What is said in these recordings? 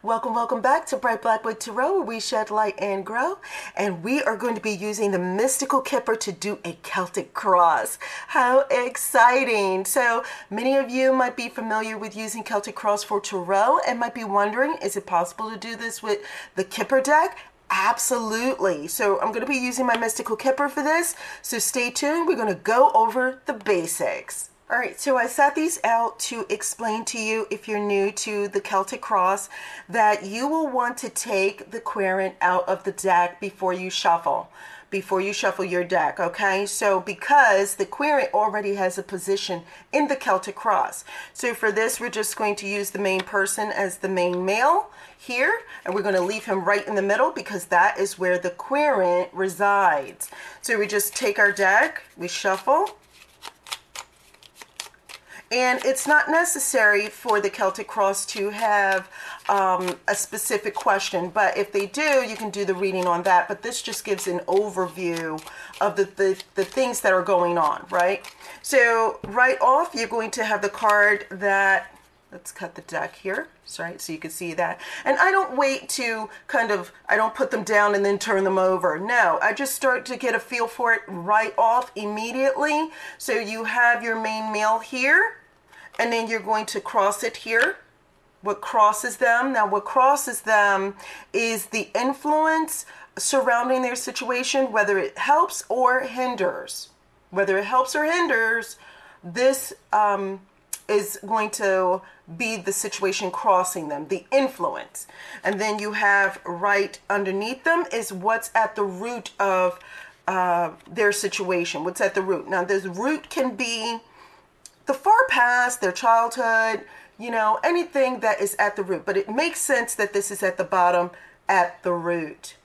Welcome, welcome back to Bright Blackwood Tarot, where we shed light and grow. And we are going to be using the Mystical Kipper to do a Celtic cross. How exciting! So many of you might be familiar with using Celtic cross for tarot and might be wondering, is it possible to do this with the Kipper deck? Absolutely. So I'm going to be using my Mystical Kipper for this. So stay tuned. We're going to go over the basics. All right, so I set these out to explain to you, if you're new to the Celtic Cross, that you will want to take the querent out of the deck before you shuffle, before you shuffle your deck, okay? So because the querent already has a position in the Celtic Cross. So for this, we're just going to use the main person as the main male here, and we're going to leave him right in the middle because that is where the querent resides. So we just take our deck, we shuffle, and it's not necessary for the Celtic Cross to have um, a specific question, but if they do, you can do the reading on that. But this just gives an overview of the, the, the things that are going on, right? So, right off, you're going to have the card that let's cut the deck here right so you can see that and i don't wait to kind of i don't put them down and then turn them over no i just start to get a feel for it right off immediately so you have your main male here and then you're going to cross it here what crosses them now what crosses them is the influence surrounding their situation whether it helps or hinders whether it helps or hinders this um, is going to be the situation crossing them, the influence. And then you have right underneath them is what's at the root of uh, their situation, what's at the root. Now, this root can be the far past, their childhood, you know, anything that is at the root. But it makes sense that this is at the bottom, at the root.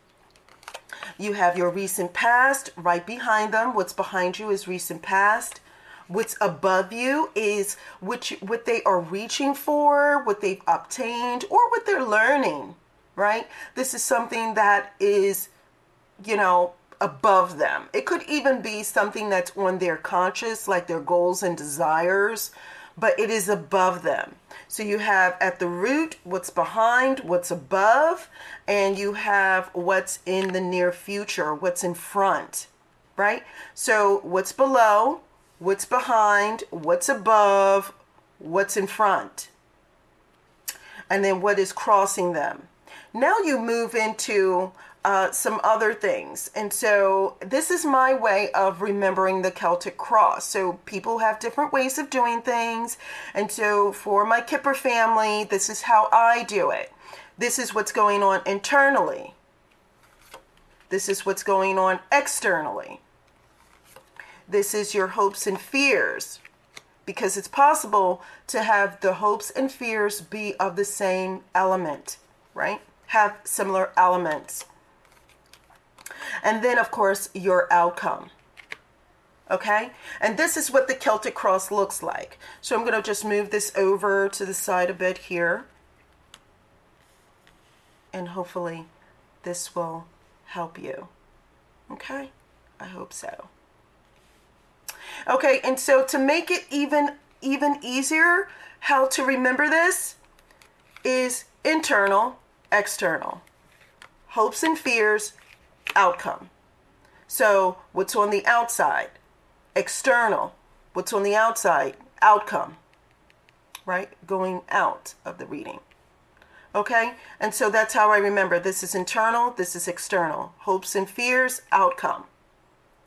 You have your recent past right behind them. What's behind you is recent past what's above you is which what they are reaching for, what they've obtained, or what they're learning, right? This is something that is, you know, above them. It could even be something that's on their conscious, like their goals and desires, but it is above them. So you have at the root what's behind, what's above, and you have what's in the near future, what's in front, right? So what's below what's behind, what's above, what's in front, and then what is crossing them. Now you move into uh, some other things. And so this is my way of remembering the Celtic cross. So people have different ways of doing things. And so for my Kipper family, this is how I do it. This is what's going on internally. This is what's going on externally. This is your hopes and fears because it's possible to have the hopes and fears be of the same element, right? Have similar elements. And then, of course, your outcome. Okay? And this is what the Celtic cross looks like. So I'm going to just move this over to the side a bit here. And hopefully this will help you. Okay? I hope so. Okay, and so to make it even even easier, how to remember this is internal, external. Hopes and fears, outcome. So, what's on the outside? External. What's on the outside? Outcome. Right? Going out of the reading. Okay? And so that's how I remember. This is internal, this is external. Hopes and fears, outcome.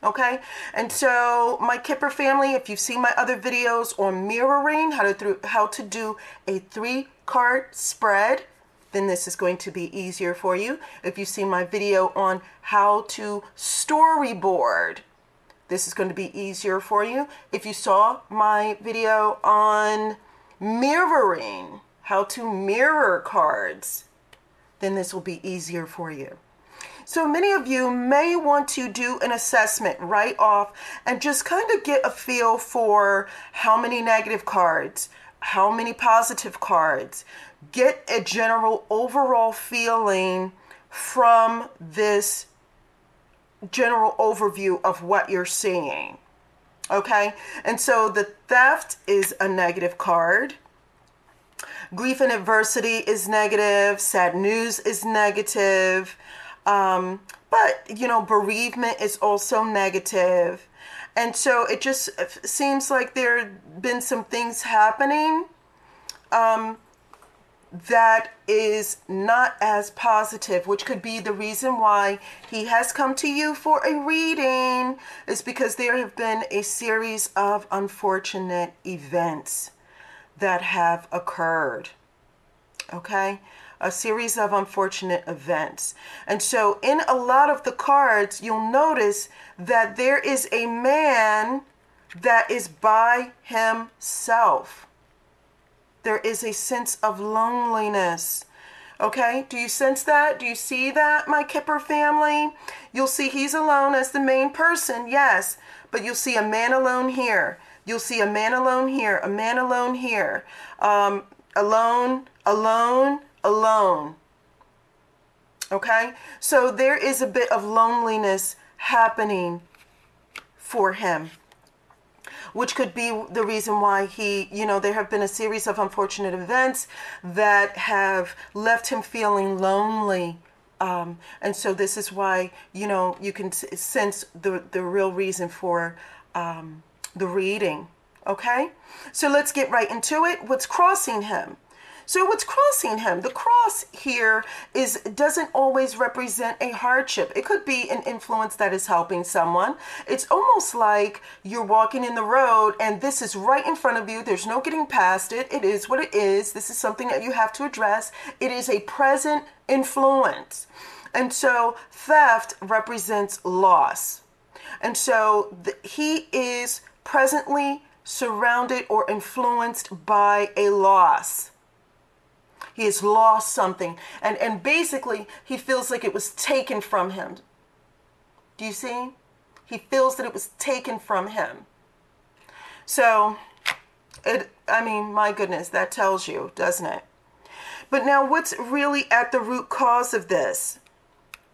Okay, and so my Kipper family, if you've seen my other videos on mirroring, how to through, how to do a three card spread, then this is going to be easier for you. If you've seen my video on how to storyboard, this is going to be easier for you. If you saw my video on mirroring, how to mirror cards, then this will be easier for you. So many of you may want to do an assessment right off and just kind of get a feel for how many negative cards, how many positive cards, get a general overall feeling from this general overview of what you're seeing. Okay? And so the theft is a negative card. grief and adversity is negative, sad news is negative. Um, but, you know, bereavement is also negative. And so it just seems like there have been some things happening um, that is not as positive, which could be the reason why he has come to you for a reading, is because there have been a series of unfortunate events that have occurred. Okay? A series of unfortunate events. And so, in a lot of the cards, you'll notice that there is a man that is by himself. There is a sense of loneliness. Okay, do you sense that? Do you see that, my Kipper family? You'll see he's alone as the main person, yes, but you'll see a man alone here. You'll see a man alone here, a man alone here, um, alone, alone, alone. Okay? So there is a bit of loneliness happening for him which could be the reason why he, you know, there have been a series of unfortunate events that have left him feeling lonely. Um, and so this is why, you know, you can sense the, the real reason for um, the reading. Okay? So let's get right into it. What's crossing him? So what's crossing him? The cross here is doesn't always represent a hardship. It could be an influence that is helping someone. It's almost like you're walking in the road and this is right in front of you. There's no getting past it. It is what it is. This is something that you have to address. It is a present influence. And so theft represents loss. And so the, he is presently surrounded or influenced by a loss. He has lost something. And, and basically, he feels like it was taken from him. Do you see? He feels that it was taken from him. So, it, I mean, my goodness, that tells you, doesn't it? But now, what's really at the root cause of this?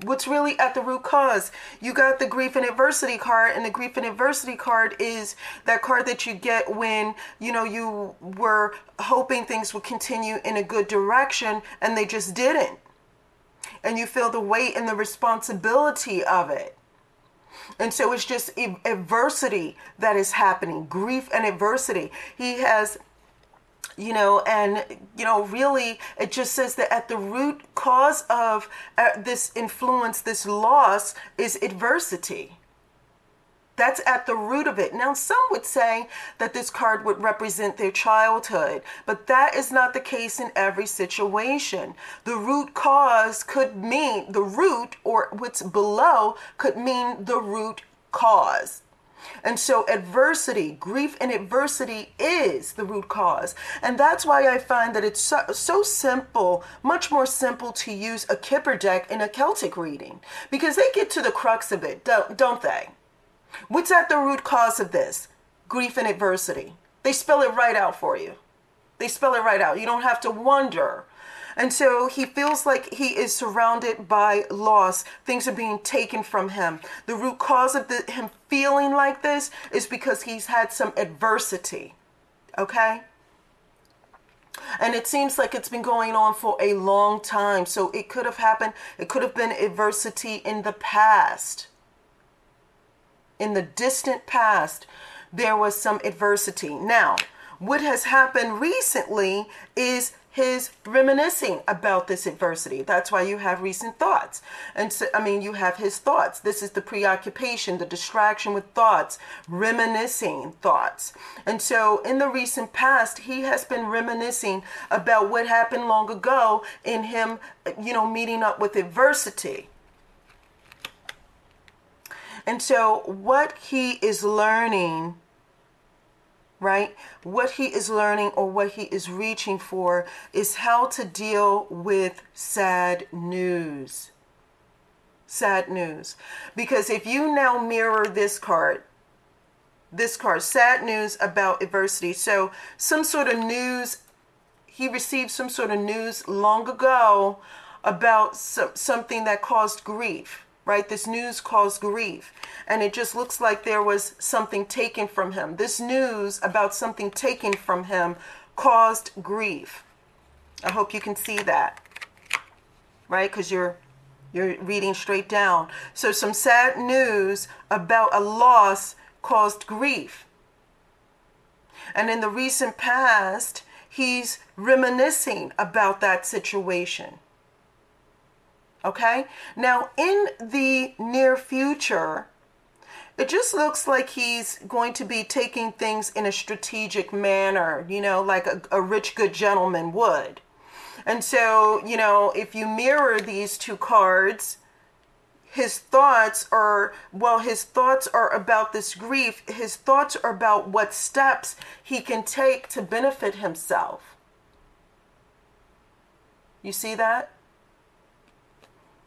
What's really at the root cause. You got the grief and adversity card, and the grief and adversity card is that card that you get when you know you were hoping things would continue in a good direction and they just didn't. And you feel the weight and the responsibility of it. And so it's just adversity that is happening, grief and adversity. He has you know and you know really it just says that at the root cause of uh, this influence this loss is adversity that's at the root of it. Now, some would say that this card would represent their childhood, but that is not the case in every situation. The root cause could mean the root, or what's below could mean the root cause. And so, adversity, grief and adversity is the root cause. And that's why I find that it's so, so, simple, much more simple to use a Kipper deck in a Celtic reading because they get to the crux of it, don't, don't they? What's at the root cause of this? Grief and adversity. They spell it right out for you. They spell it right out. You don't have to wonder and so he feels like he is surrounded by loss. Things are being taken from him. The root cause of the, him feeling like this is because he's had some adversity. Okay? And it seems like it's been going on for a long time. So it could have happened, it could have been adversity in the past. In the distant past, there was some adversity. Now, what has happened recently is his reminiscing about this adversity. That's why you have recent thoughts. And so, I mean, you have his thoughts. This is the preoccupation, the distraction with thoughts, reminiscing thoughts. And so, in the recent past, he has been reminiscing about what happened long ago in him, you know, meeting up with adversity. And so, what he is learning right? What he is learning or what he is reaching for is how to deal with sad news. Sad news. Because if you now mirror this card, this card, sad news about adversity. So, some sort of news, he received some sort of news long ago about some, something that caused grief right? This news caused grief. And it just looks like there was something taken from him. This news about something taken from him caused grief. I hope you can see that. Right? Because you're you're reading straight down. So some sad news about a loss caused grief. And in the recent past, he's reminiscing about that situation. Okay? Now, in the near future, it just looks like he's going to be taking things in a strategic manner, you know, like a, a rich, good gentleman would. And so, you know, if you mirror these two cards, his thoughts are, well, his thoughts are about this grief. His thoughts are about what steps he can take to benefit himself. You see that?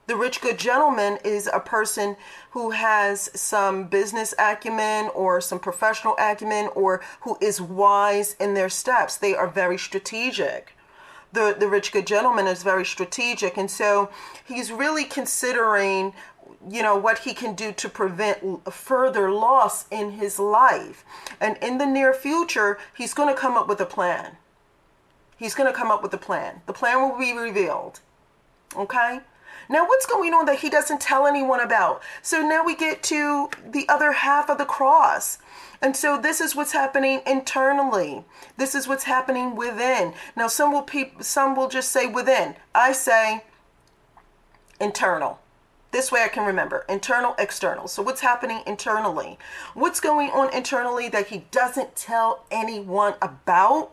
The rich good gentleman is a person who has some business acumen or some professional acumen or who is wise in their steps. They are very strategic. The, the rich good gentleman is very strategic. And so he's really considering you know what he can do to prevent further loss in his life. And in the near future he's going to come up with a plan. He's going to come up with a plan. The plan will be revealed. Okay now, what's going on that he doesn't tell anyone about? So now we get to the other half of the cross. And so this is what's happening internally. This is what's happening within. Now some will peop- some will just say within. I say internal. This way I can remember internal, external. So what's happening internally? What's going on internally that he doesn't tell anyone about?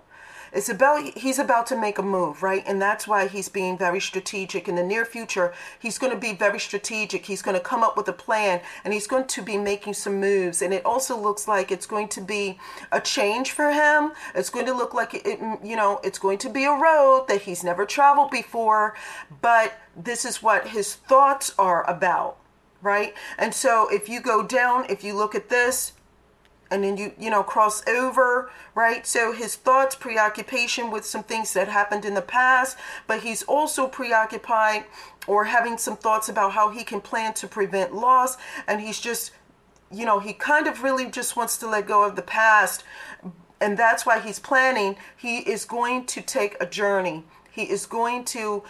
It's about he's about to make a move, right? And that's why he's being very strategic. In the near future, he's going to be very strategic. He's going to come up with a plan and he's going to be making some moves. And it also looks like it's going to be a change for him. It's going to look like it, you know, it's going to be a road that he's never traveled before, but this is what his thoughts are about, right? And so if you go down, if you look at this, and then you you know cross over right? So his thoughts preoccupation with some things that happened in the past but he's also preoccupied or having some thoughts about how he can plan to prevent loss and he's just you know he kind of really just wants to let go of the past and that's why he's planning. He is going to take a journey. He is going to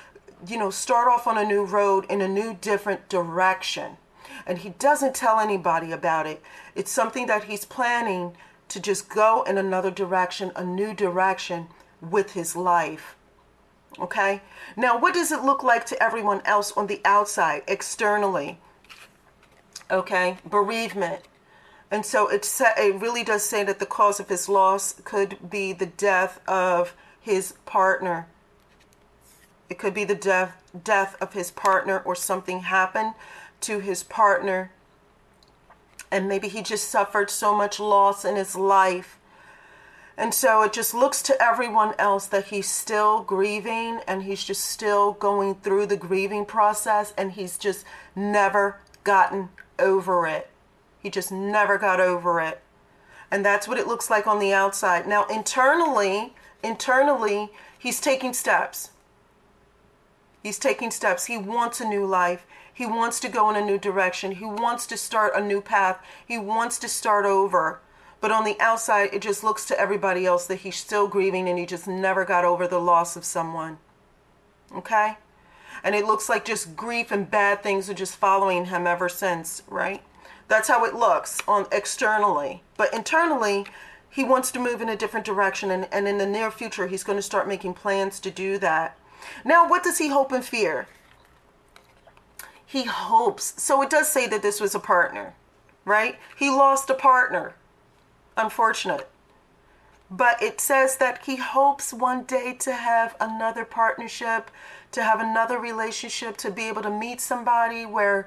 you know start off on a new road in a new different direction and he doesn't tell anybody about it. It's something that he's planning to just go in another direction, a new direction with his life. Okay? Now, what does it look like to everyone else on the outside, externally? Okay? Bereavement. And so it, it really does say that the cause of his loss could be the death of his partner. It could be the death death of his partner or something happened to his partner. And maybe he just suffered so much loss in his life. And so it just looks to everyone else that he's still grieving and he's just still going through the grieving process and he's just never gotten over it. He just never got over it. And that's what it looks like on the outside. Now, internally, internally, he's taking steps. He's taking steps. He wants a new life. He wants to go in a new direction. He wants to start a new path. He wants to start over. But on the outside, it just looks to everybody else that he's still grieving and he just never got over the loss of someone. Okay? And it looks like just grief and bad things are just following him ever since, right? That's how it looks on externally. But internally, he wants to move in a different direction and, and in the near future he's going to start making plans to do that. Now, what does he hope and fear? He hopes. So it does say that this was a partner, right? He lost a partner. Unfortunate. But it says that he hopes one day to have another partnership, to have another relationship, to be able to meet somebody where,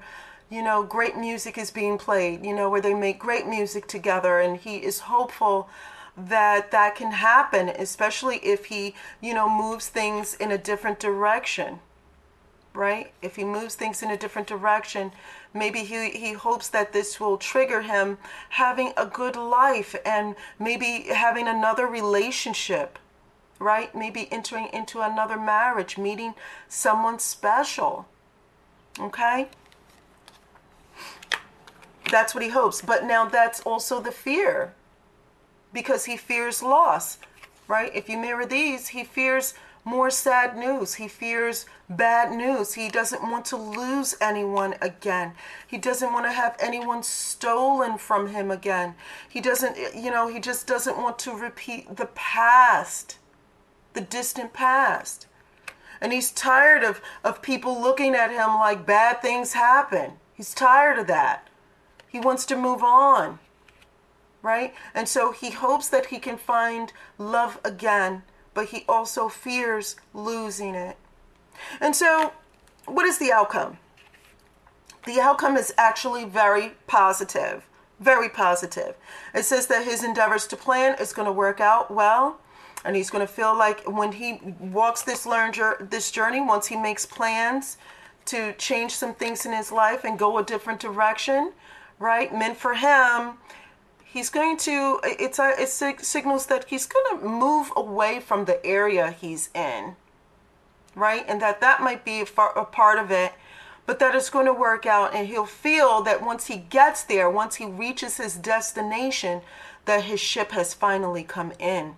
you know, great music is being played, you know, where they make great music together. And he is hopeful that that can happen, especially if he, you know, moves things in a different direction right? If he moves things in a different direction, maybe he, he hopes that this will trigger him having a good life and maybe having another relationship, right? Maybe entering into another marriage, meeting someone special, okay? That's what he hopes. But now that's also the fear because he fears loss, right? If you mirror these, he fears more sad news. He fears bad news. He doesn't want to lose anyone again. He doesn't want to have anyone stolen from him again. He doesn't, you know, he just doesn't want to repeat the past, the distant past. And he's tired of, of people looking at him like bad things happen. He's tired of that. He wants to move on, right? And so he hopes that he can find love again, but he also fears losing it. And so, what is the outcome? The outcome is actually very positive. Very positive. It says that his endeavors to plan is going to work out well and he's going to feel like when he walks this this journey once he makes plans to change some things in his life and go a different direction right meant for him he's going to it's a, it signals that he's going to move away from the area he's in right and that that might be a, a part of it but that it's going to work out and he'll feel that once he gets there once he reaches his destination that his ship has finally come in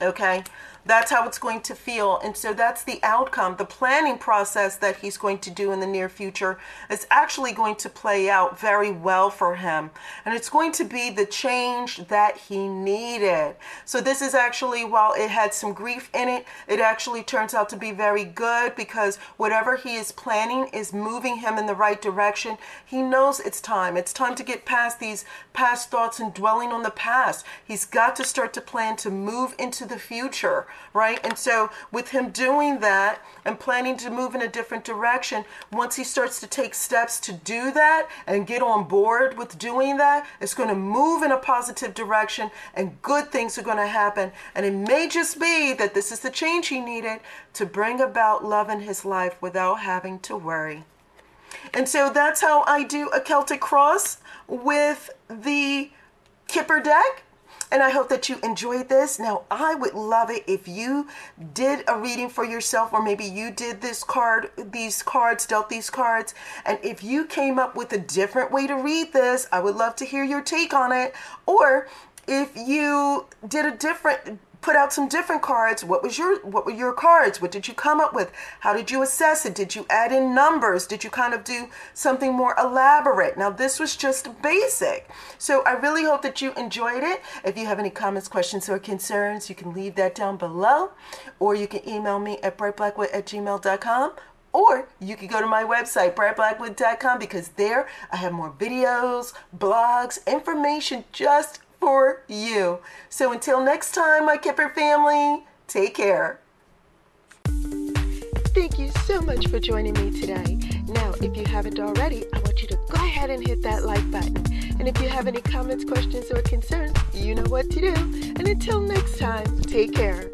Okay? That's how it's going to feel. And so that's the outcome. The planning process that he's going to do in the near future is actually going to play out very well for him. And it's going to be the change that he needed. So this is actually, while it had some grief in it, it actually turns out to be very good because whatever he is planning is moving him in the right direction. He knows it's time. It's time to get past these past thoughts and dwelling on the past. He's got to start to plan to move into the future right? And so, with him doing that and planning to move in a different direction, once he starts to take steps to do that and get on board with doing that, it's going to move in a positive direction and good things are going to happen. And it may just be that this is the change he needed to bring about love in his life without having to worry. And so that's how I do a Celtic cross with the Kipper deck. And I hope that you enjoyed this. Now, I would love it if you did a reading for yourself, or maybe you did this card, these cards, dealt these cards. And if you came up with a different way to read this, I would love to hear your take on it. Or if you did a different put out some different cards. What was your what were your cards? What did you come up with? How did you assess it? Did you add in numbers? Did you kind of do something more elaborate? Now this was just basic. So I really hope that you enjoyed it. If you have any comments, questions, or concerns, you can leave that down below. Or you can email me at brightblackwood at gmail.com or you can go to my website, brightblackwood.com, because there I have more videos, blogs, information just for you. So until next time, my Kipper family, take care. Thank you so much for joining me today. Now, if you haven't already, I want you to go ahead and hit that like button. And if you have any comments, questions, or concerns, you know what to do. And until next time, take care.